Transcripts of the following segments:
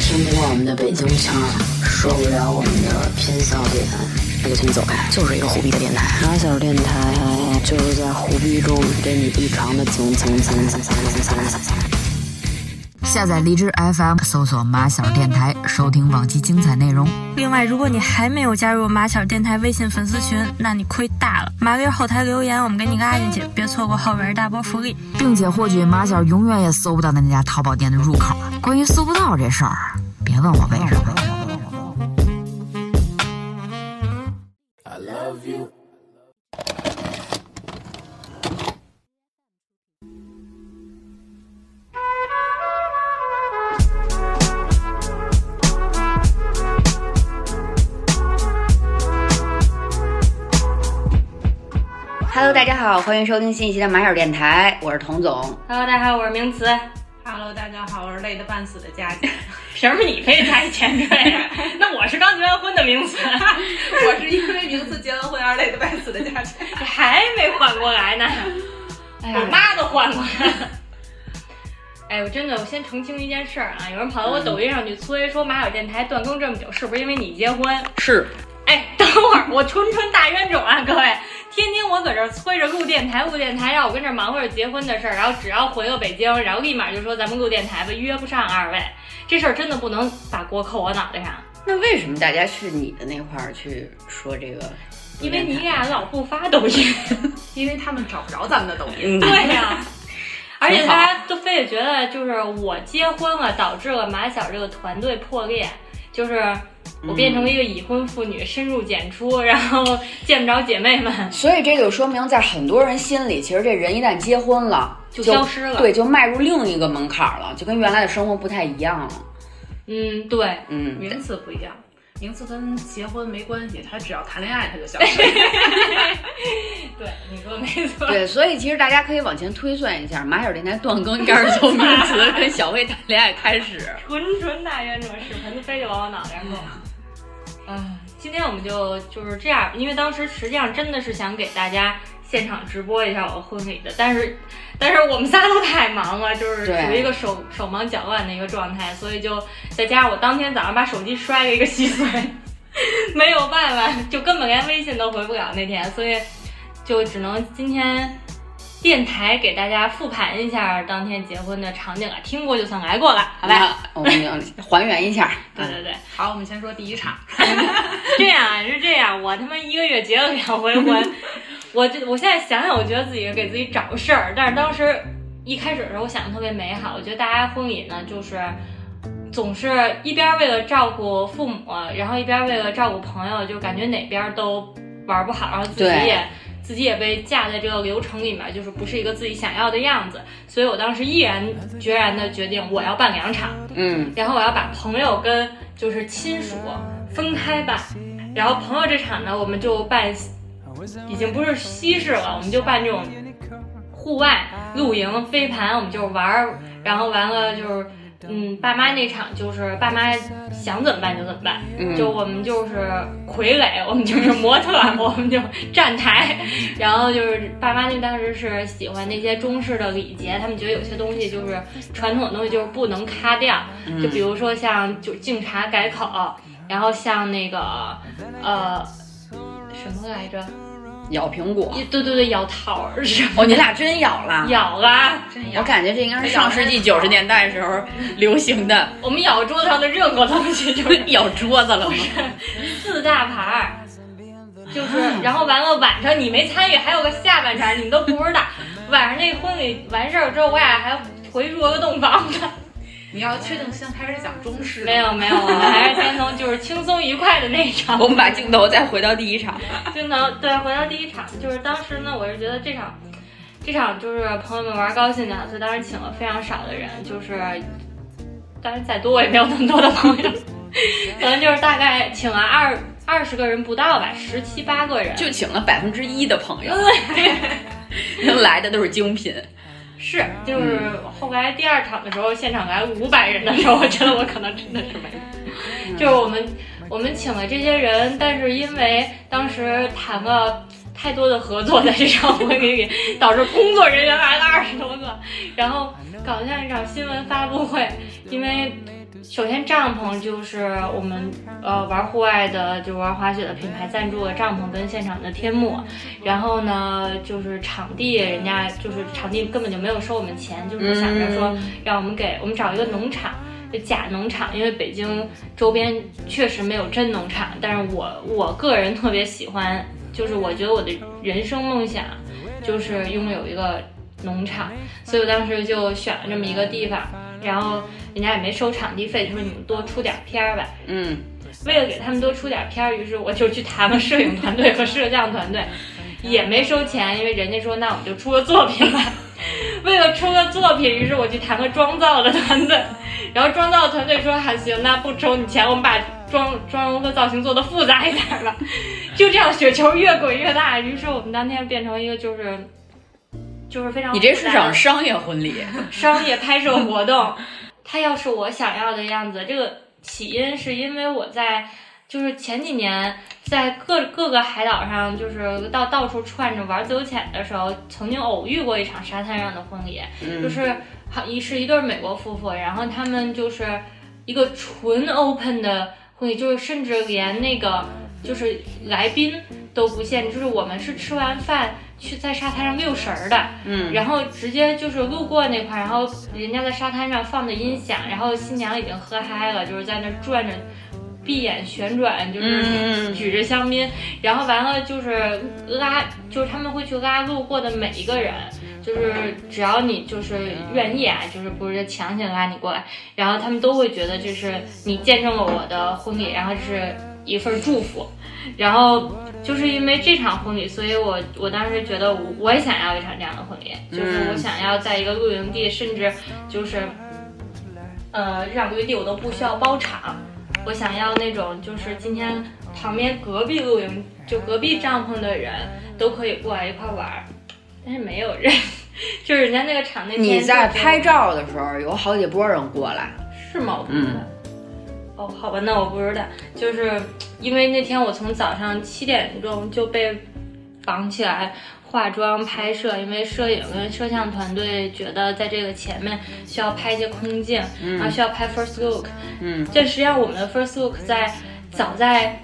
听不惯我们的北京腔，受不了我们的偏笑点，那就请你走开。就是一个虎逼的电台，傻小电台就是在虎逼中给你异常的蹭蹭蹭蹭蹭蹭蹭蹭蹭。下载荔枝 FM，搜索马小电台，收听往期精彩内容。另外，如果你还没有加入马小电台微信粉丝群，那你亏大了。麻溜后台留言，我们给你拉进去，别错过后边大波福利，并且获取马小永远也搜不到的那家淘宝店的入口。关于搜不到这事儿，别问我为什么。大家好，欢迎收听新一期的马小电台，我是童总。Hello，大家好，我是名词。Hello，大家好，我是累得半死的佳佳。凭什么你非加一前缀呀？那我是刚结完婚的名词，我是因为名词结完婚而累得半死的佳佳。你还没缓过来呢。哎我妈都缓过来了。哎，我真的，我先澄清一件事儿啊，有人跑到我抖音上去催说马小电台断更这么久，是不是因为你结婚？是，哎，等会儿我纯纯大冤种啊，各位，天天我搁这儿催着录电台，录电台，让我跟这儿忙活着结婚的事儿，然后只要回了北京，然后立马就说咱们录电台吧，约不上二位，这事儿真的不能把锅扣我脑袋上，那为什么大家去你的那块儿去说这个？因为你俩老不发抖音，因为他们找不着咱们的抖音。嗯，对呀、而且大家都非得觉得就是我结婚了，导致了马小这个团队破裂，就是我变成了一个已婚妇女，深入简出，然后见不着姐妹们。所以这就说明，在很多人心里，其实这人一旦结婚了，就消失了对，就迈入另一个门槛了，就跟原来的生活不太一样了。嗯，对，嗯，名次不一样，名次跟结婚没关系，他只要谈恋爱他就消失。对，你说的没错。对，所以其实大家可以往前推算一下，马小电台断更应该是从名词跟小薇谈恋爱开始。纯纯大冤种，屎盆子非得往我脑袋上扣。嗯，今天我们就就是这样，因为当时实际上真的是想给大家现场直播一下我婚礼的，但是但是我们仨都太忙了，就是对处于一个手手忙脚乱的一个状态，所以就再加上我当天早上把手机摔了一个稀碎，没有办法，就根本连微信都回不了那天，所以就只能今天。电台给大家复盘一下当天结婚的场景啊，听过就算来过了，好吧？我们要 还原一下。对对对，好，我们先说第一场。这样啊是这样，我他妈一个月结了两回婚，我这我现在想想，我觉得自己给自己找事儿，但是当时一开始的时候，我想的特别美好，我觉得大家婚礼呢，就是总是一边为了照顾父母，然后一边为了照顾朋友，就感觉哪边都玩不好，然后自己也。自己也被架在这个流程里面，就是不是一个自己想要的样子，所以我当时毅然决然的决定，我要办两场，嗯，然后我要把朋友跟就是亲属分开办，然后朋友这场呢，我们就办，已经不是西式了，我们就办这种户外露营飞盘，我们就玩儿，然后完了就是。嗯，爸妈那场就是爸妈想怎么办就怎么办，嗯。就我们就是傀儡，我们就是 模特，我们就站台，然后就是爸妈那当时是喜欢那些中式的礼节，他们觉得有些东西就是传统的东西就是不能咔掉，就比如说像就敬茶改口，然后像那个呃什么来着？咬苹果。对对对，咬桃儿是吗？哦，你俩真咬了？咬了，真咬我感觉这应该是上世纪九十年代时候 流行的，我们咬桌子上的任何东西就是 咬桌子了吗？四大牌儿，就是，然后完了晚上你没参与，还有个下半场你们都不知道。晚上那婚礼完事儿之后，我俩还回住了个洞房呢。你要确定先开始讲中式没有没有，我们还是先从就是轻松愉快的那一场。我们把镜头再回到第一场。镜头对回到第一场，就是当时呢，我是觉得这场，这场就是朋友们玩高兴的，所以当时请了非常少的人，就是，当然再多我也没有那么多的朋友，可能就是大概请了二二十个人不到吧，十七八个人，就请了百分之一的朋友，能 来的都是精品。是，就是后来第二场的时候，现场来五百人的时候，我觉得我可能真的是没有。就是我们我们请了这些人，但是因为当时谈了太多的合作在这场婚礼里，导致工作人员来了二十多个，然后搞了像一场新闻发布会，因为首先帐篷就是我们呃玩户外的，就玩滑雪的品牌赞助的帐篷跟现场的天幕，然后呢就是场地，人家就是场地根本就没有收我们钱，就是想着说让我们给我们找一个农场。就假农场，因为北京周边确实没有真农场，但是我我个人特别喜欢，就是我觉得我的人生梦想就是拥有一个农场，所以我当时就选了这么一个地方，然后人家也没收场地费，就说你们多出点片儿吧。嗯，为了给他们多出点片儿，于是我就去谈了摄影团队和摄像团队，也没收钱，因为人家说那我们就出个作品吧。为了出个作品，于是我去谈个妆造的团队，然后妆造团队说还行，那不收你钱，我们把妆妆容和造型做的复杂一点吧。就这样，雪球越滚越大，于是我们当天变成一个就是就是非常你这是场商业婚礼，商业拍摄活动，它要是我想要的样子，这个起因是因为我在就是前几年在各各个海岛上，就是到到处串着玩自由潜的时候，曾经偶遇过一场沙滩上的婚礼，就是好一是一对美国夫妇，然后他们就是一个纯 open 的婚礼，就是甚至连那个就是来宾都不限制，就是我们是吃完饭。去在沙滩上遛绳儿的，嗯，然后直接就是路过那块儿，然后人家在沙滩上放的音响，然后新娘已经喝嗨了，就是在那转着，闭眼旋转，就是嗯。举着香槟，然后完了就是拉，就是他们会去拉路过的每一个人，就是只要你就是愿意啊，就是不是强行拉你过来，然后他们都会觉得就是你见证了我的婚礼，然后是一份祝福，然后就是因为这场婚礼，所以我我当时觉得我我也想要一场这样的婚礼，就是我想要在一个露营地，甚至就是呃这场露营地我都不需要包场，我想要那种就是今天旁边隔壁露营就隔壁帐篷的人都可以过来一块玩儿，但是没有人，就是人家那个场那天你在拍照的时候有好几波人过来，是吗？我不知道。哦，好吧，那我不知道，就是因为那天我从早上七点钟就被绑起来化妆拍摄，因为摄影跟摄像团队觉得在这个前面需要拍一些空镜，然后需要拍 first look。嗯，这实际上我们的 first look 在早在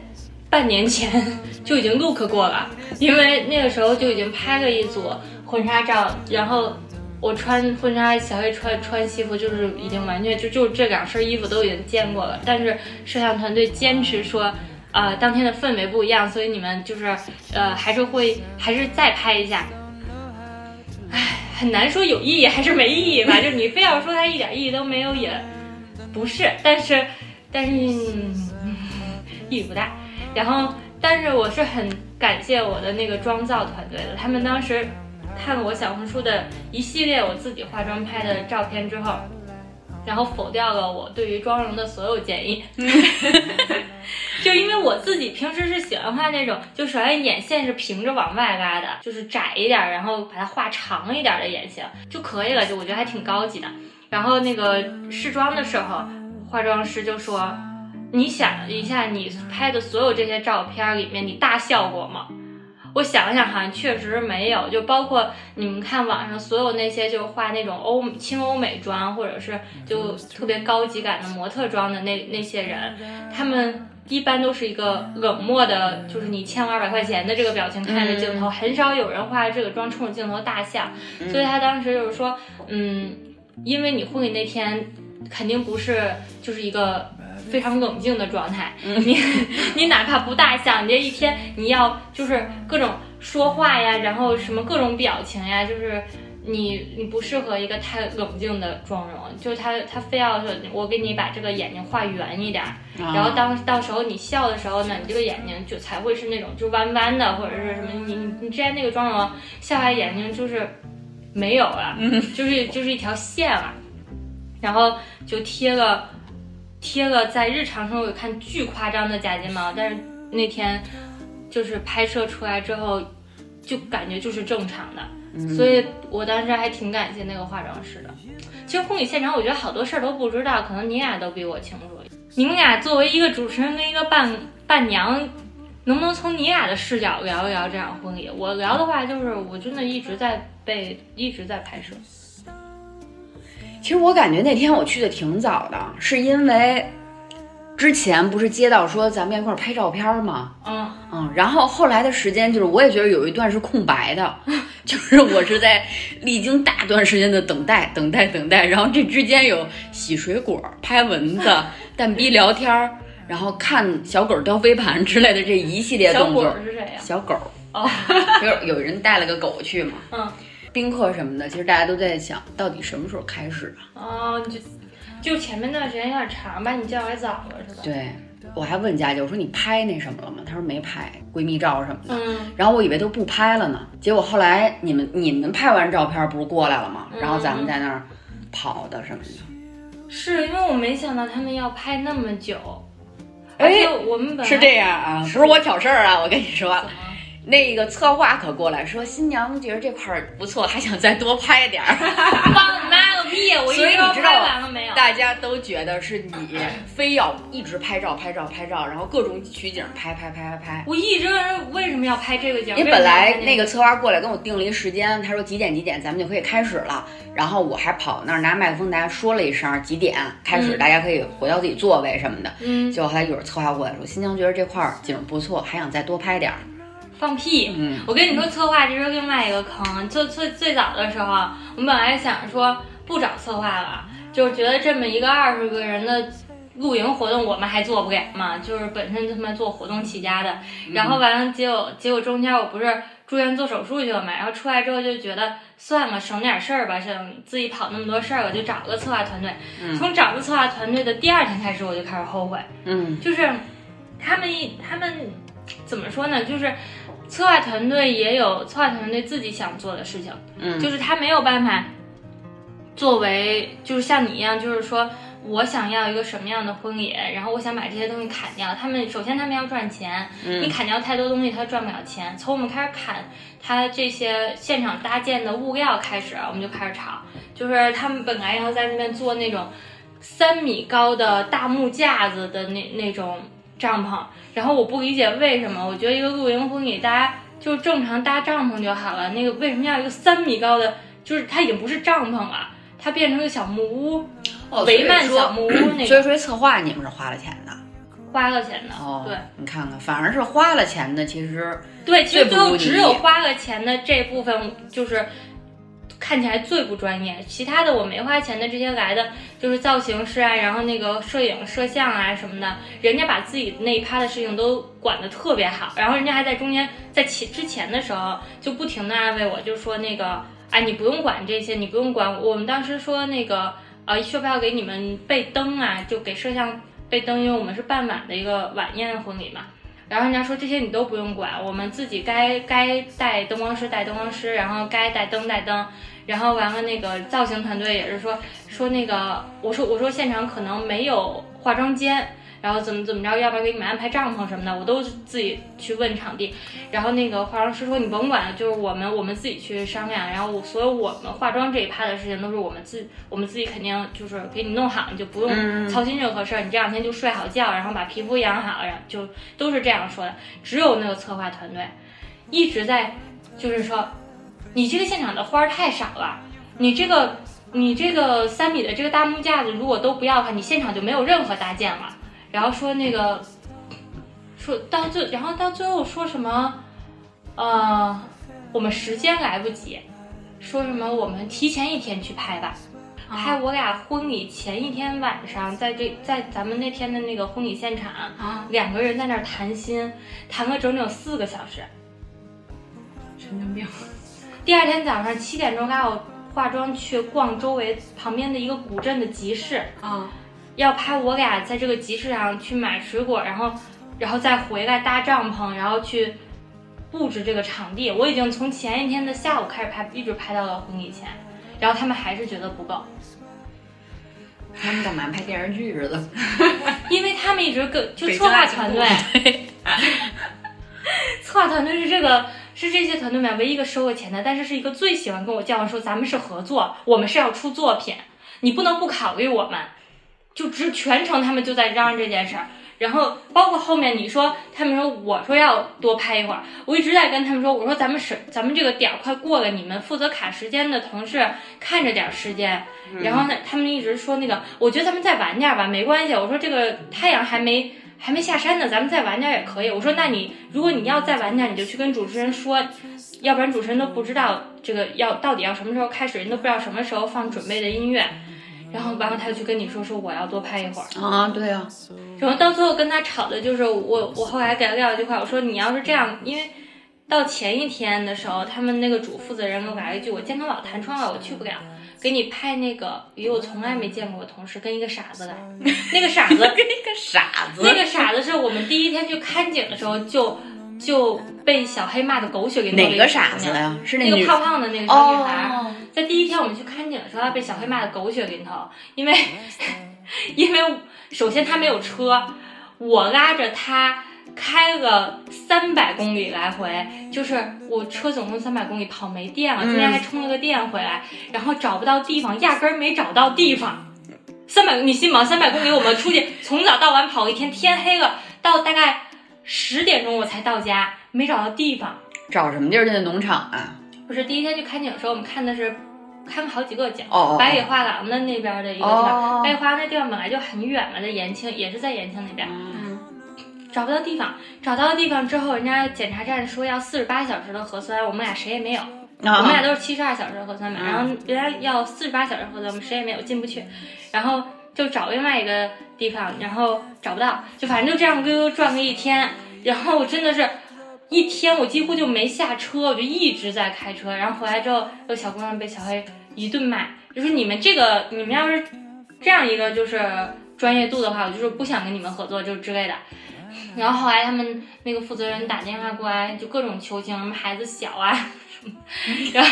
半年前 就已经 look 过了，因为那个时候就已经拍了一组婚纱照，然后我穿婚纱，小黑穿穿西服，就是已经完全就就这两身衣服都已经见过了，但是摄像团队坚持说。呃，当天的氛围不一样，所以你们就是呃，还是会还是再拍一下。唉，很难说有意义还是没意义吧。就是你非要说它一点意义都没有，也不是。但是，但是、嗯、意义不大。然后，但是我是很感谢我的那个妆造团队的，他们当时看了我小红书的一系列我自己化妆拍的照片之后，然后否掉了我对于妆容的所有建议。就因为我自己平时是喜欢画那种，就首先眼线是平着往外拉的，就是窄一点，然后把它画长一点的眼线就可以了，就我觉得还挺高级的。然后那个试妆的时候，化妆师就说：“你想一下，你拍的所有这些照片里面，你大笑过吗？”我想了想，好像确实没有，就包括你们看网上所有那些就是画那种欧轻欧美妆，或者是就特别高级感的模特妆的那那些人，他们一般都是一个冷漠的，就是你欠我二百块钱的这个表情看着镜头，很少有人画这个妆冲着镜头大笑。所以他当时就是说，嗯，因为你婚礼那天肯定不是就是一个。非常冷静的状态，你 你哪怕不大笑，你这一天你要就是各种说话呀，然后什么各种表情呀，就是你你不适合一个太冷静的妆容，就是他他非要说我给你把这个眼睛画圆一点，然后当到时候你笑的时候呢，你这个眼睛就才会是那种就弯弯的或者是什么，你你你之前那个妆容笑下来眼睛就是没有了，就是就是一条线了，然后就贴了。贴了在日常生活看巨夸张的假睫毛，但是那天就是拍摄出来之后，就感觉就是正常的，所以我当时还挺感谢那个化妆师的。其实婚礼现场，我觉得好多事儿都不知道，可能你俩都比我清楚。你们俩作为一个主持人跟一个伴伴娘，能不能从你俩的视角聊一聊这场婚礼？我聊的话就是，我真的一直在被一直在拍摄。其实我感觉那天我去的挺早的，是因为之前不是接到说咱们一块儿拍照片吗？嗯，嗯，然后后来的时间就是我也觉得有一段是空白的，就是我是在历经大段时间的等待、等待、等待，然后这之间有洗水果、拍蚊子、蛋逼聊天儿，然后看小狗叼飞盘之类的这一系列动作。儿是谁呀？小狗，哦，就是有人带了个狗去嘛，嗯，宾客什么的，其实大家都在想，到底什么时候开始啊？哦，你就就前面段时间有点长，把你叫来早了是吧？对，我还问佳姐，我说你拍那什么了吗？她说没拍，闺蜜照什么的。嗯，然后我以为都不拍了呢，结果后来你们你们拍完照片不是过来了吗？然后咱们在那儿跑的什么的。是因为我没想到他们要拍那么久，哎而且我们本来是这样啊，不是我挑事儿啊，我跟你说那个策划可过来说，新娘觉得这块儿不错，还想再多拍点儿。放你妈个逼！我以直都拍你知道完了没有？大家都觉得是你非要一直拍照、拍照、拍照，然后各种取景拍拍拍拍拍。我一直问为什么要拍这个景？因为本来那个个策划过来跟我定了一时间，他说几点几点咱们就可以开始了。然后我还跑那儿拿麦克风，大家说了一声几点开始，嗯大家可以回到自己座位什么的。嗯结果后来一会儿策划过来说，新娘觉得这块儿景不错，还想再多拍点儿。放屁。嗯，我跟你说，策划这是另外一个坑。最最最早的时候，我们本来想说不找策划了，就是觉得这么一个二十个人的露营活动，我们还做不了嘛。就是本身他妈做活动起家的，然后完了，结果结果中间我不是住院做手术去了嘛，然后出来之后就觉得算了，省点事儿吧，省自己跑那么多事儿，我就找了个策划团队。从找个策划团队的第二天开始，我就开始后悔。嗯就是他们一他们怎么说呢？就是策划团队也有策划团队自己想做的事情，嗯，就是他没有办法作为就是像你一样，就是说我想要一个什么样的婚礼，然后我想把这些东西砍掉。他们首先他们要赚钱，你砍掉太多东西，他赚不了钱。从我们开始砍他这些现场搭建的物料开始，我们就开始吵，就是他们本来要在那边做那种三米高的大木架子的那那种帐篷，然后我不理解为什么，我觉得一个露营婚礼大家就正常搭帐篷就好了，那个为什么要一个三米高的？就是它已经不是帐篷了，它变成一个小木屋，哦帷幔小木屋那个，所以说策划你们是花了钱的花了钱的。哦。对，你看看，反而是花了钱的，其实对，其实最后只有花了钱的这部分就是看起来最不专业，其他的我没花钱的这些来的就是造型师啊，然后那个摄影摄像啊什么的，人家把自己那一趴的事情都管得特别好，然后人家还在中间在起之前的时候就不停的安慰我，就说那个哎你不用管这些，你不用管，我们当时说那个呃需不要给你们备灯啊，就给摄像备灯，因为我们是办晚的一个晚宴婚礼嘛。然后人家说这些你都不用管，我们自己该该带灯光师带灯光师，然后该带灯带灯，然后完了那个造型团队也是说说那个我说我说现场可能没有化妆间，然后怎么怎么着，要不要给你们安排帐篷什么的，我都自己去问场地，然后那个化妆师说你甭管，就是我们我们自己去商量，然后我所有我们化妆这一趴的事情都是我们自我们自己肯定就是给你弄好，你就不用操心任何事儿，你这两天就睡好觉，然后把皮肤养好，然后就都是这样说的。只有那个策划团队一直在就是说，你这个现场的花儿太少了，你这个你这个三米的这个大木架子如果都不要的话，你现场就没有任何搭建了。然后说那个说到最，然后到最后说什么，呃，我们时间来不及，说什么我们提前一天去拍吧。拍我俩婚礼前一天晚上，在这在咱们那天的那个婚礼现场，啊，两个人在那儿谈心，谈了整整四个小时。神经病。第二天早上七点钟，拉我化妆去逛周围旁边的一个古镇的集市，啊，要拍我俩在这个集市上去买水果，然后，然后再回来搭帐篷，然后去布置这个场地。我已经从前一天的下午开始拍，一直拍到了婚礼前，然后他们还是觉得不够，他们干嘛拍电视剧似的？因为他们一直跟就策划团队，策划团队是这个是这些团队里面唯一一个收了钱的，但是是一个最喜欢跟我叫的说咱们是合作，我们是要出作品，你不能不考虑我们，就只全程他们就在嚷嚷这件事儿。然后包括后面你说他们说我说要多拍一会儿，我一直在跟他们说，我说咱们是咱们这个点儿快过了，你们负责卡时间的同事看着点儿时间。然后呢，他们一直说那个，我觉得咱们再晚点儿吧，没关系。我说这个太阳还没还没下山呢，咱们再晚点儿也可以。我说那你如果你要再晚点儿，你就去跟主持人说，要不然主持人都不知道这个要到底要什么时候开始，人都不知道什么时候放准备的音乐。然后完了，他就去跟你说说我要多拍一会儿。啊，对啊，然后到最后跟他吵的就是我，我后来给他撂一句话，我说你要是这样，因为到前一天的时候，他们那个主负责人给我来一句，我健康宝弹窗了，我去不了，给你派那个因为我从来没见过的同事跟一个傻子来，那个傻子，跟一个傻子，那个傻子是我们第一天去看景的时候就就被小黑骂的狗血淋头哪个傻子呀？是那个胖胖的那个小女孩，哦，在第一天我们去看景的时候，他被小黑骂的狗血淋头，因为 因为首先他没有车，我拉着他开了三百公里来回，就是我车总共三百公里跑没电了，今天还充了个电回来，然后找不到地方，压根儿没找到地方。三百，你信吗？三百公里，我们出去从早到晚跑了一天，天黑了，到大概十点钟我才到家，没找到地方。找什么地儿去？农场啊？不是第一天去看景的时候，我们看的是看了好几个景，哦哦百里画廊的那边的一个地方，哦。百里画廊那地方本来就很远嘛，在延庆也是在延庆那边，嗯，找不到地方，找到地方之后，人家检查站说要四十八小时的核酸，我们俩谁也没有，我们俩啊，都是七十二小时的核酸嘛，嗯然后人家要四十八小时核酸，我们谁也没有进不去，然后就找另外一个地方，然后找不到，就反正就这样溜溜转个一天，然后真的是。一天我几乎就没下车，我就一直在开车。然后回来之后，有小姑娘被小黑一顿骂，就说你们这个，你们要是这样一个就是专业度的话，我就是不想跟你们合作，就之类的。然后后来他们那个负责人打电话过来，就各种求情，什么孩子小啊，什么，然后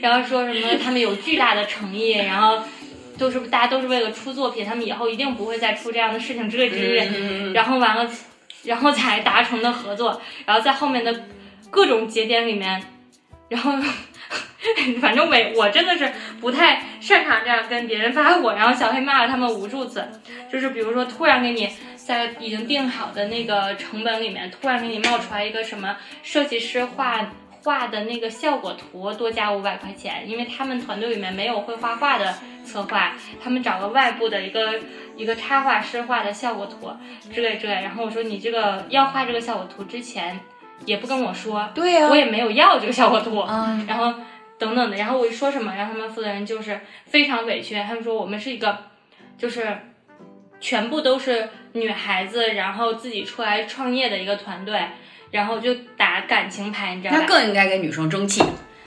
然后说什么他们有巨大的诚意，然后都是大家都是为了出作品，他们以后一定不会再出这样的事情之类之类。嗯然后完了，然后才达成的合作，然后在后面的各种节点里面，然后反正我我真的是不太擅长这样跟别人发火，然后小黑骂了他们无数次，就是比如说突然给你在已经定好的那个成本里面，突然给你冒出来一个什么设计师画。画的那个效果图多加五百块钱，因为他们团队里面没有会画画的策划，他们找个外部的一个一个插画师画的效果图之类之类。然后我说你这个要画这个效果图之前也不跟我说，对呀我，也没有要这个效果图，嗯，然后等等的，然后我一说什么，然后他们负责人就是非常委屈，他们说我们是一个就是全部都是女孩子，然后自己出来创业的一个团队。然后就打感情牌，你知道吧？那更应该给女生争气。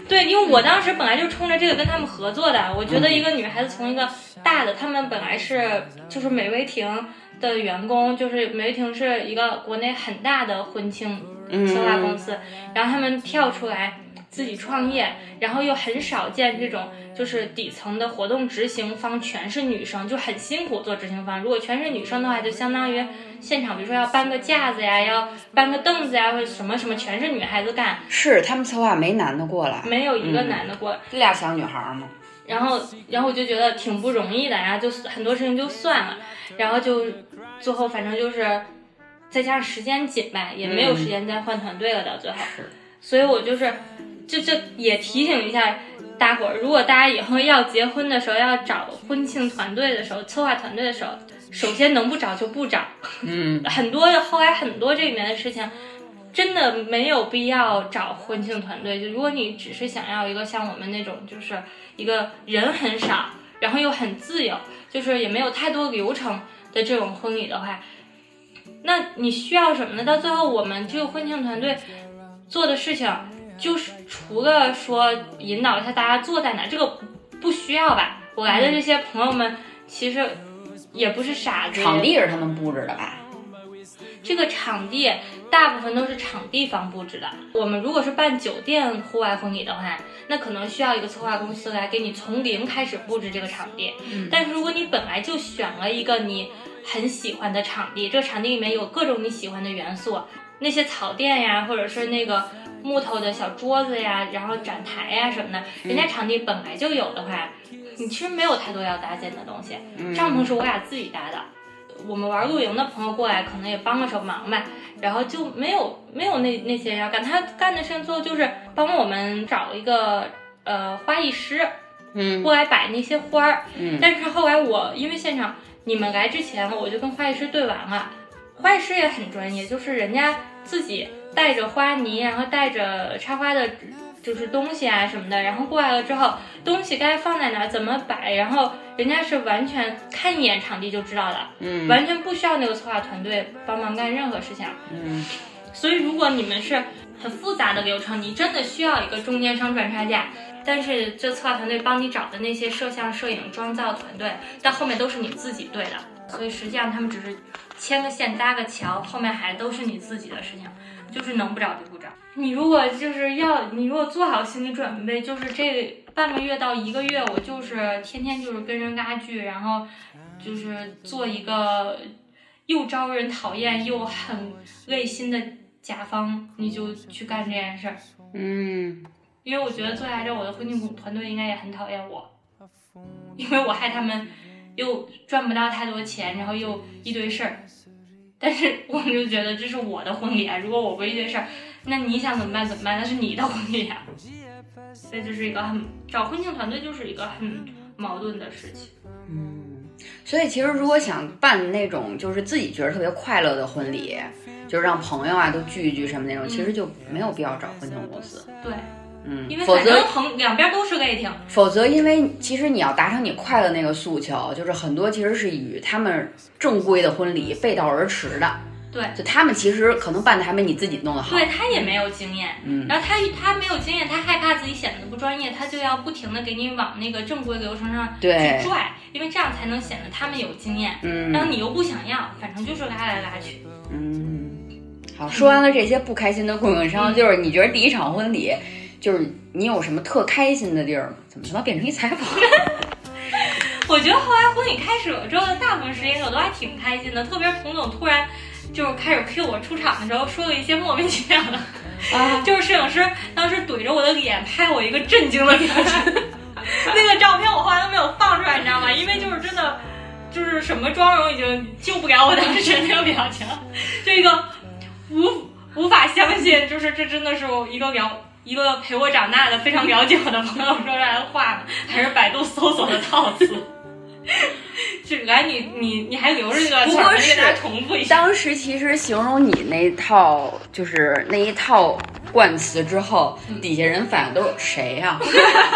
对，因为我当时本来就冲着这个跟他们合作的。我觉得一个女孩子从一个大的，他们本来是就是美薇婷的员工，就是美薇婷是一个国内很大的婚庆策划公司，然后他们跳出来自己创业，然后又很少见这种就是底层的活动执行方全是女生，就很辛苦做执行方。如果全是女生的话，就相当于现场，比如说要搬个架子呀，要搬个凳子呀，或者什么什么，全是女孩子干，是他们策划没男的过来，没有一个男的过来。这俩小女孩儿嘛。然后，然后我就觉得挺不容易的，然后就很多事情就算了，然后就最后反正就是再加上时间紧呗，也没有时间再换团队了，到最后。所以我就是，就这也提醒一下大伙儿，如果大家以后要结婚的时候要找婚庆团队的时候，策划团队的时候，首先能不找就不找。嗯，很多后来很多这里面的事情，真的没有必要找婚庆团队。就如果你只是想要一个像我们那种，就是一个人很少，然后又很自由，就是也没有太多流程的这种婚礼的话，那你需要什么呢？到最后我们这个婚庆团队做的事情，就是除了说引导一下大家坐在哪，这个不需要吧？我来的这些朋友们其实也不是傻子，场地是他们布置的吧？这个场地大部分都是场地方布置的。我们如果是办酒店户外婚礼的话，那可能需要一个策划公司来给你从零开始布置这个场地。但是如果你本来就选了一个你很喜欢的场地，这个场地里面有各种你喜欢的元素，那些草垫呀，或者是那个木头的小桌子呀，然后展台呀什么的，人家场地本来就有的话，你其实没有太多要搭建的东西。帐篷是我俩自己搭的。我们玩露营的朋友过来，可能也帮个手忙吧。然后就没有没有那那些要干，他干的事情最后就是帮我们找一个呃花艺师嗯过来摆那些花儿。嗯但是后来我因为现场你们来之前，我就跟花艺师对完了，花艺师也很专业，就是人家自己带着花泥，然后带着插花的。就是东西啊什么的，然后过来了之后，东西该放在哪儿，怎么摆，然后人家是完全看一眼场地就知道的，嗯完全不需要那个策划团队帮忙干任何事情。嗯所以如果你们是很复杂的流程，你真的需要一个中间商赚差价，但是这策划团队帮你找的那些摄像、摄影、妆造团队，到后面都是你自己对的，所以实际上他们只是牵个线、搭个桥，后面还都是你自己的事情，就是能不找就不找。你如果就是要，你如果做好心理准备，就是这半个月到一个月，我就是天天就是跟人拉锯，然后就是做一个又招人讨厌又很累心的甲方，你就去干这件事儿。嗯因为我觉得做来着，我的婚庆团队应该也很讨厌我，因为我害他们又赚不到太多钱，然后又一堆事儿。但是我们就觉得这是我的婚礼啊，如果我不一堆事儿，那你想怎么办怎么办？那是你的婚礼啊。所以这是一个很找婚庆团队就是一个很矛盾的事情。嗯，所以其实如果想办那种就是自己觉得特别快乐的婚礼，就是让朋友啊都聚一聚什么那种，其实就没有必要找婚庆公司。对，嗯因为，否则反正横两边都是累挺。否则，因为其实你要达成你快乐那个诉求，就是很多其实是与他们正规的婚礼背道而驰的。对就他们其实可能办的还没你自己弄得好。对他也没有经验，嗯然后他他没有经验，他害怕自己显得不专业，他就要不停的给你往那个正规流程上对去拽，因为这样才能显得他们有经验。嗯然后你又不想要，反正就是拉来拉去。嗯，好，说完了这些不开心的供应商，就是你觉得第一场婚礼，就是你有什么特开心的地儿吗？怎么他妈变成一采访？我觉得后来婚礼开始了之后，大部分时间我都还挺开心的，特别是彭总突然就是开始 cue 我出场的时候，说了一些莫名其妙的，啊，就是摄影师当时怼着我的脸拍我一个震惊的表情，那个照片我后来都没有放出来，你知道吗？因为就是真的，就是什么妆容已经救不了我当时那个表情，就一个无无法相信，就是这真的是我一个了。一个陪我长大的、非常了解我的朋友说出来的话吗？还是百度搜索的套词？就来你你你还留着这个给大家重复一下。当时其实形容你那套就是那一套冠词之后，底下人反应都是谁呀、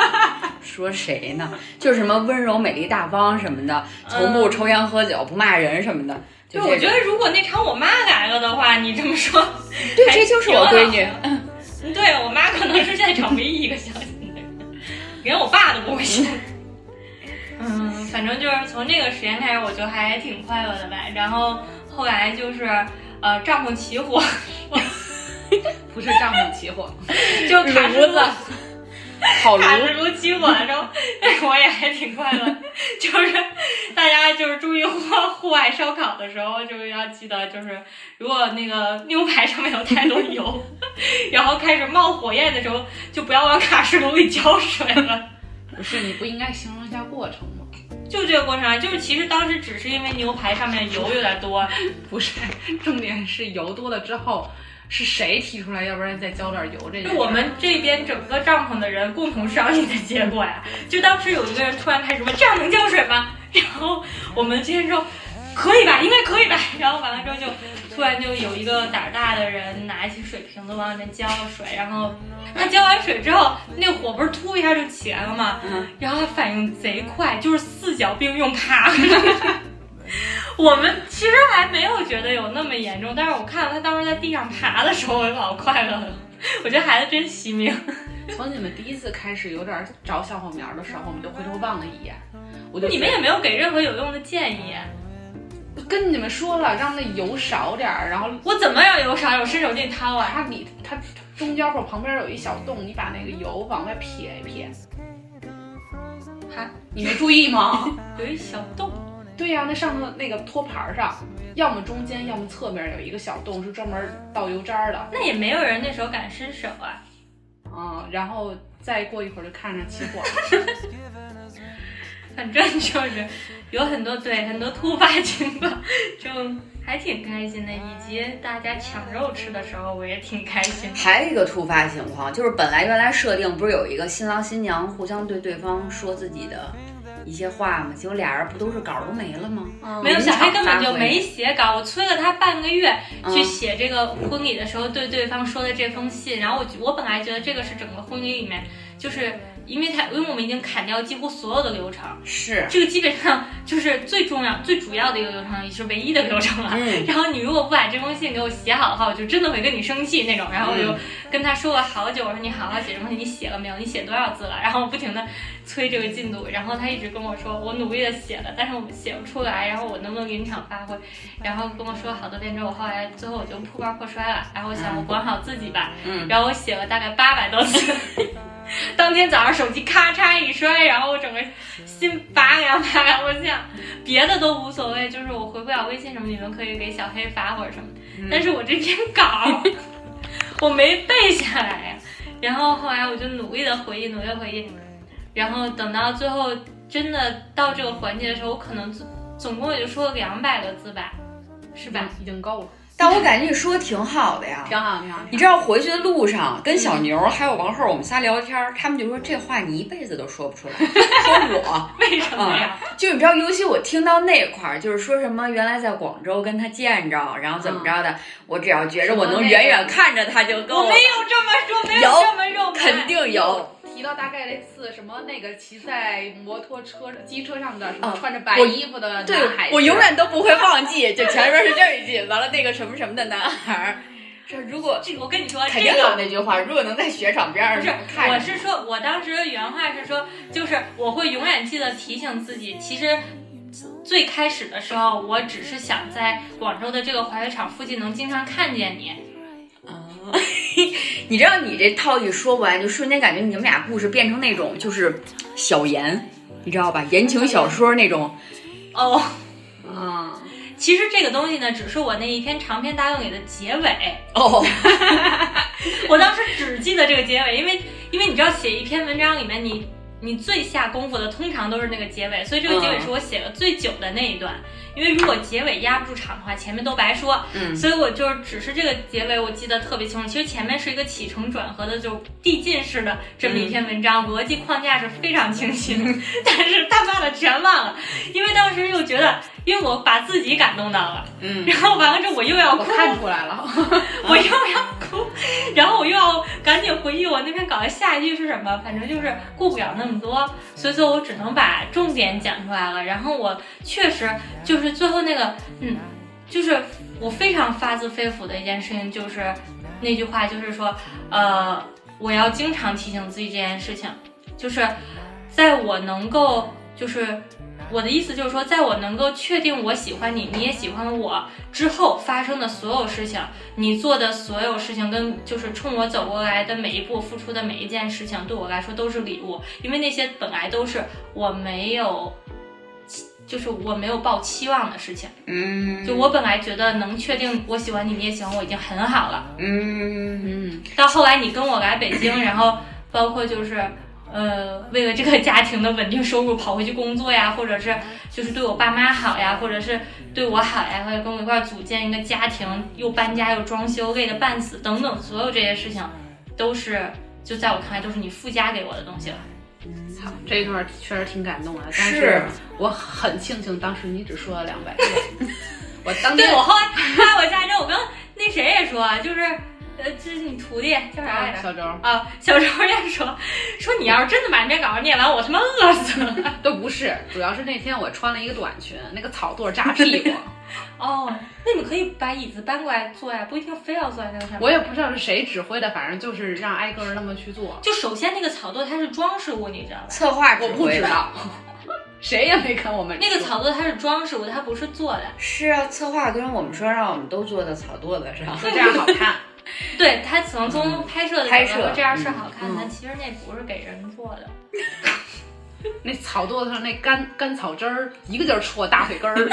说谁呢？就是什么温柔、美丽、大方什么的，从不抽烟喝酒，不骂人什么的。就就我觉得，如果那场我妈来了的话，你这么说，对，这就是我闺女。嗯 对我妈可能是现场唯一一个相信的人，连我爸都不会信。嗯，反正就是从那个时间开始，我就还挺快乐的吧。然后后来就是呃帐篷起火，不是帐篷起火，就卡炉子 烤炉卡式炉起火了之后，我也还挺快乐。就是大家就是注意户户外烧烤的时候，就是要记得，就是如果那个牛排上面有太多油，然后开始冒火焰的时候，就不要往卡式炉里浇水了。不是你不应该形容一下过程吗？就这个过程啊，就是其实当时只是因为牛排上面油有点多，不是，重点是油多了之后是谁提出来，要不然再浇点油这件事。是我们这边整个帐篷的人共同商议的结果呀。就当时有一个人突然开始问：“这样能浇水吗？”然后我们今天说：“可以吧，应该可以吧。”然后完了之后就突然就有一个胆儿大的人拿起水瓶子往里面浇了水，然后他浇完水之后，那火不是突一下就起来了吗？嗯然后他反应贼快，就是四脚并用爬的。我们其实还没有觉得有那么严重，但是我看到他当时在地上爬的时候，我就老快乐了。我觉得孩子真惜命。从你们第一次开始有点着小火苗的时候，我们就回头望了一眼，我就你们也没有给任何有用的建议，跟你们说了，让那油少点儿，然后我怎么让油少？我伸手进去掏啊！它里它中间或旁边有一小洞，你把那个油往外撇一撇，哈，你没注意吗？有一小洞，对呀、那上头那个托盘上，要么中间，要么侧面有一个小洞，是专门倒油渣的。那也没有人那时候敢伸手啊。嗯，然后再过一会儿就看着起火了。反正就是有很多对很多突发情况，就还挺开心的。以及大家抢肉吃的时候，我也挺开心。还有一个突发情况，就是本来原来设定不是有一个新郎新娘互相对对方说自己的一些话嘛？结果俩人不都是稿都没了吗？没有，小黑根本就没写稿，我催了他半个月去写这个婚礼的时候对对方说的这封信。然后我我本来觉得这个是整个婚礼里面，就是因为他因为我们已经砍掉几乎所有的流程，是这个基本上就是最重要、最主要的一个流程，也是唯一的流程了。嗯 然后你如果不把这封信给我写好的话，我就真的会跟你生气那种。然后我就嗯跟他说了好久，我说你好好写这封信，你写了没有？你写多少字了？然后我不停的催这个进度，然后他一直跟我说，我努力的写了，但是我写不出来，然后我能不能临场发挥？然后跟我说了好多遍之后，我后来最后我就破罐破摔了。然后我想我管好自己吧，嗯然后我写了大概八百多字。当天早上手机咔嚓一摔，然后我整个心拔凉拔凉，我想别的都无所谓，就是我回不了微信什么，你们可以给小黑发或者什么，但是我这篇稿 我没背下来呀。然后后来我就努力的回忆，努力回忆，然后等到最后真的到这个环节的时候，我可能总总共也就说了两百个字吧，是吧？已经够了，但我感觉你说的挺好的呀。挺好，挺好。你知道回去的路上跟小牛还有王后，我们仨聊天，他们就说这话你一辈子都说不出来。说我，为什么呀？就你知道，尤其我听到那块儿，就是说什么原来在广州跟他见着，然后怎么着的，我只要觉着我能远远看着他就够了。我没有这么说，没有这么肉麻，肯定有。提到大概类似什么那个骑在摩托车、机车上的什么哦穿着白衣服的男对孩，我永远都不会忘记，就前面是这一句，完了那个什么什么的男孩儿，这如果这个我跟你说，肯定有这个那句话，如果能在雪场边不是上，看着我是说，我当时原话是说，就是我会永远记得提醒自己，其实。最开始的时候，我只是想在广州的这个滑雪场附近能经常看见你。啊，你知道你这套一说完，就瞬间感觉你们俩故事变成那种就是小言，你知道吧？言情小说那种。哦，啊，其实这个东西呢，只是我那一篇长篇大论里的结尾。哦，我当时只记得这个结尾，因为因为你知道，写一篇文章里面你。你最下功夫的通常都是那个结尾，所以这个结尾是我写的最久的那一段。因为如果结尾压不住场的话，前面都白说。嗯所以我就是只是这个结尾我记得特别清楚。其实前面是一个起承转合的，就递进式的这么一篇文章，逻辑框架是非常清晰的。但是他妈的全忘了，因为当时又觉得，因为我把自己感动到了，嗯然后完了之后我又要哭，我看出来了，我又要哭，然后我又要赶紧回忆我那篇稿的下一句是什么，反正就是顾不了那么多，所以说我只能把重点讲出来了。然后我确实就是最后那个，嗯，就是我非常发自肺腑的一件事情，就是那句话，就是说，呃，我要经常提醒自己这件事情，就是在我能够就是。我的意思就是说，在我能够确定我喜欢你，你也喜欢我之后发生的所有事情，你做的所有事情，跟就是冲我走过来的每一步付出的每一件事情，对我来说都是礼物，因为那些本来都是我没有，就是我没有抱期望的事情。嗯，就我本来觉得能确定我喜欢你，你也喜欢我，已经很好了。嗯嗯，到后来你跟我来北京，然后包括就是。呃，为了这个家庭的稳定收入跑回去工作呀，或者是就是对我爸妈好呀，或者是对我好呀，或者跟我一块儿组建一个家庭，又搬家又装修，累得半死，等等，所有这些事情，都是就在我看来都是你附加给我的东西了。好，这一段确实挺感动的，但是是。我很庆幸当时你只说了两百字，我当天对我后来发我家之后，我跟那谁也说，就是呃，这是你徒弟叫啥来着？小周啊，小周也说说你要是真的把这篇稿念完，我他妈饿死了。都不是，主要是那天我穿了一个短裙，那个草垛扎屁股，哦，那你们可以把椅子搬过来坐呀，不一定非要坐在那个上面。我也不知道是谁指挥的，反正就是让挨个儿那么去做，就首先那个草垛它是装饰物，你知道吧？策划我不。知道，谁也没跟我们那个草垛它是装饰物，它不是做的。是啊，策划跟我们说让我们都坐在草垛子上。说这样好看，对，他可能从拍摄的拍摄角度这样是好看的，嗯但其实那不是给人做的。那草垛子上那干干草汁儿一个劲儿戳大腿根儿，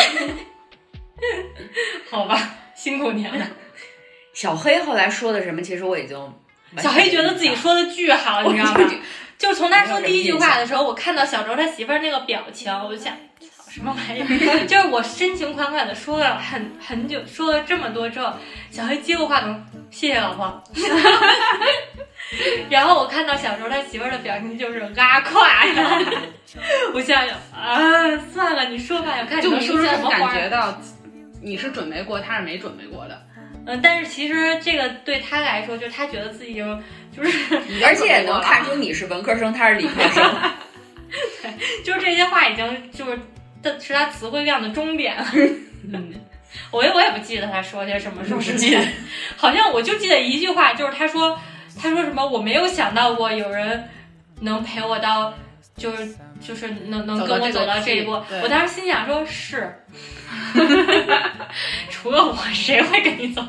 好吧，辛苦您了。小黑后来说的什么，其实我已经小黑觉得自己说的巨好，你知道吗？就从他说第一句话的时候，我看到小周他媳妇儿那个表情，我就想，操什么玩意儿？就是我深情款款的说了很很久，说了这么多之后，小黑接过话筒，谢谢老婆。然后我看到小时候他媳妇儿的表情就是拉胯呀，我想想啊，算了，你说吧，我看你就能说出什么花儿。觉到你是准备过，他是没准备过的。嗯，但是其实这个对他来说，就是他觉得自己就就是而且也能看出你是文科生，他是理科生。就是这些话已经就是的是他词汇量的终点了。嗯，我也我也不记得他说些什么，说实不记得，好像我就记得一句话，就是他说他说什么我没有想到过有人能陪我到，就是就是能能跟我走到这一步。我当时心想说是，除了我谁会跟你走？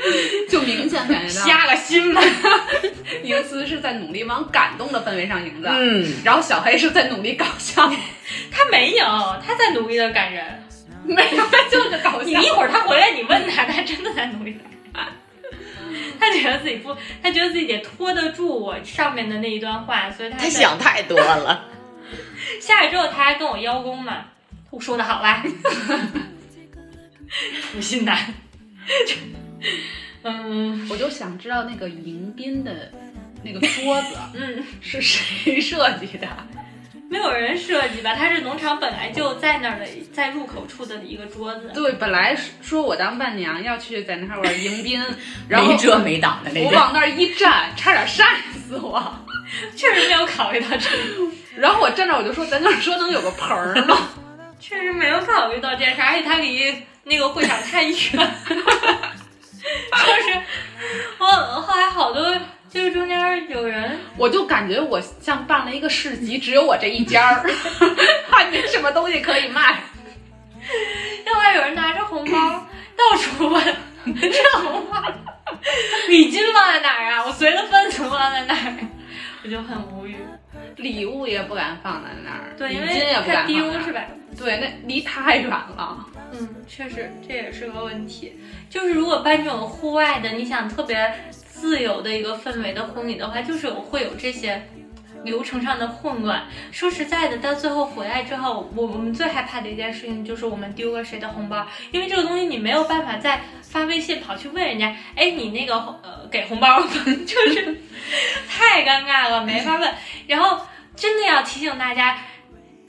就明显感觉到瞎了心了？宁思是在努力往感动的氛围上营造，嗯，然后小黑是在努力搞笑，他没有，他在努力的感人。没有，就是搞笑。你一会儿他回来，你问他，他真的在努力的感人。他觉得自己不，他觉得自己得拖得住我上面的那一段话，所以他他想太多了。下来之后，他还跟我邀功嘛。我说的好吧，负心男。嗯我就想知道那个迎宾的那个桌子 嗯，是谁设计的？没有人设计吧？它是农场本来就在那儿的，在入口处的一个桌子。对，本来说我当伴娘要去在那块儿迎宾，然后没遮没挡的那种。我往那儿一站，差点晒死我。确实没有考虑到这个，然后我站那儿我就说，咱那儿说能有个盆儿吗？确实没有考虑到这件事，而且它离那个会场太远。就是我后来好多，就是中间有人我就感觉我像办了一个市集，只有我这一家儿，还没什么东西可以卖。另外有人拿着红包到处问，这红包礼金放在哪儿啊？我随的分子放在哪儿？我就很无语。礼物也不敢放在那儿，对，因礼金也不敢丢是吧？对，那离太远了。嗯，确实这也是个问题。就是如果办这种户外的，你想特别自由的一个氛围的婚礼的话，就是有会有这些流程上的混乱。说实在的，到最后回来之后，我我们最害怕的一件事情就是我们丢了谁的红包，因为这个东西你没有办法再发微信跑去问人家，哎，你那个呃给红包了吗？就是太尴尬了，没法问。然后真的要提醒大家。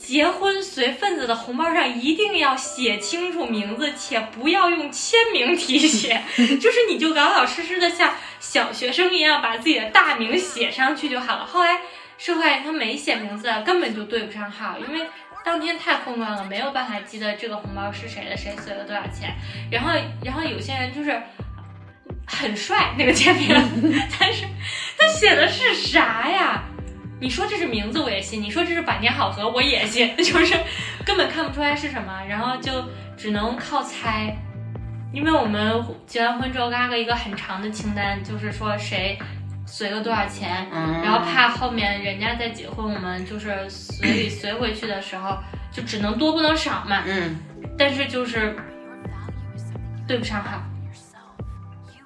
结婚随份子的红包上一定要写清楚名字，且不要用签名题写，就是你就老老实实的像小学生一样把自己的大名写上去就好了。后来是后来他没写名字，根本就对不上号，因为当天太混乱了，没有办法记得这个红包是谁的，谁随了多少钱。然后，然后有些人就是很帅那个签名，但是他写的是啥呀？你说这是名字我也信，你说这是百年好合我也信，就是根本看不出来是什么，然后就只能靠猜。因为我们结完婚之后拉了一个很长的清单，就是说谁随了多少钱，嗯然后怕后面人家再结婚，我们就是随礼随回去的时候，就只能多不能少嘛。嗯，但是就是对不上号。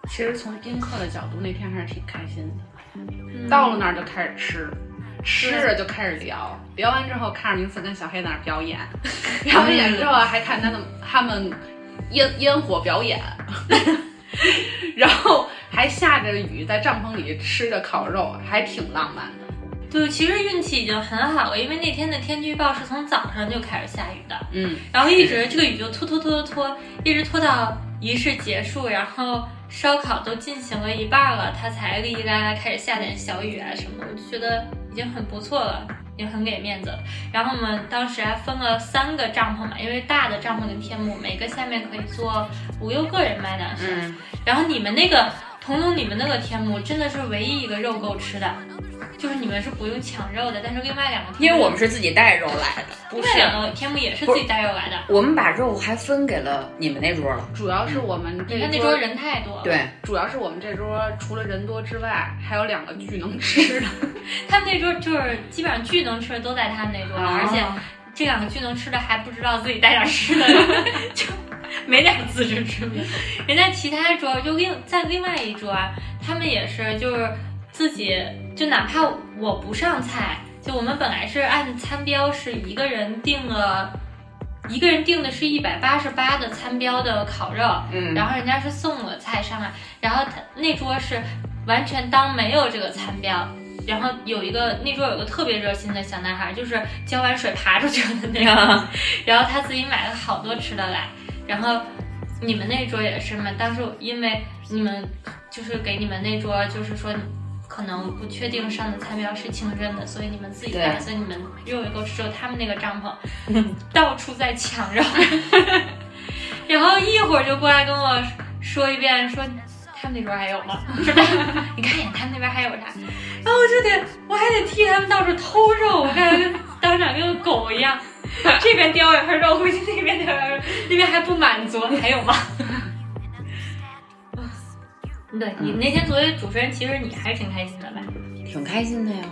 其实从宾客的角度，那天还是挺开心的。嗯到了那儿就开始吃，吃着就开始聊，聊完之后看着名次跟小黑在那儿表演，表完演之后还看他们他们烟烟火表演，然后还下着雨在帐篷里吃着烤肉，还挺浪漫的。对，其实运气已经很好了，因为那天的天气预报是从早上就开始下雨的，嗯，然后一直这个雨就拖拖拖拖拖，一直拖到仪式结束，然后烧烤都进行了一半了，它才哩哩啦啦开始下点小雨啊什么的，我就觉得已经很不错了，也很给面子了。然后我们当时还分了三个帐篷嘛，因为大的帐篷跟天幕每个下面可以坐五六个人嘛，当时。嗯，然后你们那个彤彤，你们那个天幕真的是唯一一个肉够吃的，就是你们是不用抢肉的，但是另外两个天幕因为我们是自己带肉来的，另外两个天幕也是自己带肉来的。我们把肉还分给了你们那桌了。主要是我们这你看那桌桌人太多了，对，主要是我们这桌除了人多之外，还有两个巨能吃的。他们那桌就是基本上巨能吃的都在他们那桌，啊而且这两个巨能吃的还不知道自己带点吃的，就 没点自知之明。人家其他桌就另在另外一桌啊，他们也是就是自己就哪怕我不上菜，就我们本来是按餐标是一个人定了，一个人订的是一百八十八的餐标的烤肉，嗯然后人家是送了菜上来，然后他那桌是完全当没有这个餐标。然后有一个那桌有个特别热心的小男孩，就是浇完水爬出去的那个，然后他自己买了好多吃的来，然后你们那桌也是嘛？当时因为你们就是给你们那桌，就是说可能不确定上的餐标是清真的，所以你们自己带，所以你们肉也够吃。只有他们那个帐篷 到处在抢肉，然后一会儿就过来跟我说一遍，说他们那桌还有吗？是吧？你看一眼他们那边还有啥？然后我就得我还得替他们到处偷肉，我感觉跟当场跟个狗一样。这边叼一块肉回去，那边叼一块肉，那边还不满足，还有吗？对你那天作为主持人，其实你还是挺开心的吧？挺开心的呀。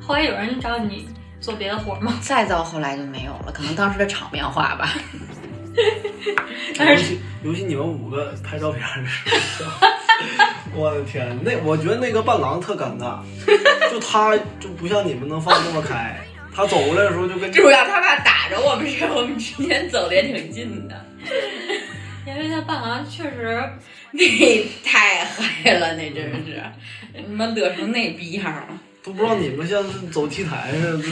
后来有人找你做别的活吗？再到后来就没有了，可能当时的场面话吧。尤其尤其你们五个拍照片的时候，我的天，那我觉得那个伴郎特尴尬，就他就不像你们能放那么开，他走过来的时候就跟 主要他怕打着我们时，我们之间走的也挺近的。因为他伴郎确实，那太嗨了，那真是，他妈乐成那逼样了。都不知道你们像是走 T 台似的，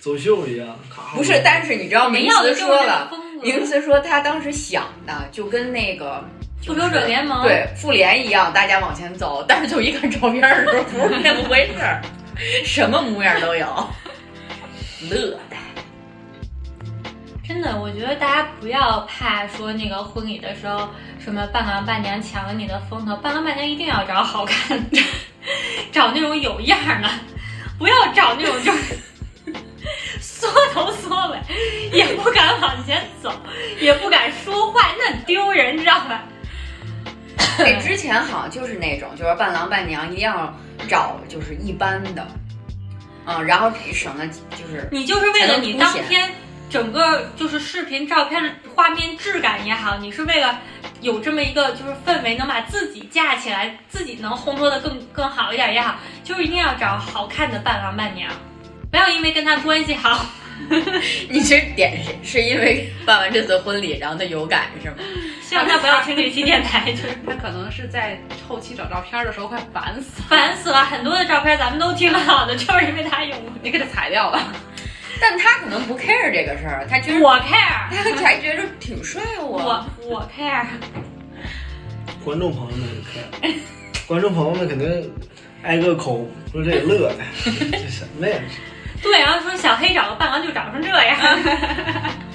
走秀一样。咔不是，但是你知道，明我们要的慈就是这个说了。明慈说他当时想的就跟那个复仇者联盟对复联一样，大家往前走，但是就一看照片的时候不是那么回事儿，什么模样都有，乐的。真的，我觉得大家不要怕说那个婚礼的时候什么伴郎伴娘抢了你的风头，伴郎伴娘一定要找好看的，找那种有样儿的，不要找那种就是缩头缩尾，也不敢往前走，也不敢说话，那丢人，知道吧？对，之前好像就是那种，就是伴郎伴娘一定要找就是一般的，嗯，然后省了就是你就是为了你当天整个就是视频照片的画面质感也好，你是为了有这么一个就是氛围，能把自己架起来，自己能烘托的更更好一点也好，就是一定要找好看的伴郎伴娘，不要因为跟他关系好，你这点是是因为办完这次婚礼，然后他有感是吗？希望他不要听这期电台，就是他可能是在后期找照片的时候快烦死了，烦死了。很多的照片咱们都挺好的，就是因为他有你给他裁掉吧。但他可能不 care 这个事儿，他觉得我 care，他还觉得挺帅啊我。我我 care。观众朋友们 care，，观众朋友们肯定挨个抠，说这乐的，这什么呀？对，然后说小黑找个伴郎就长成这样。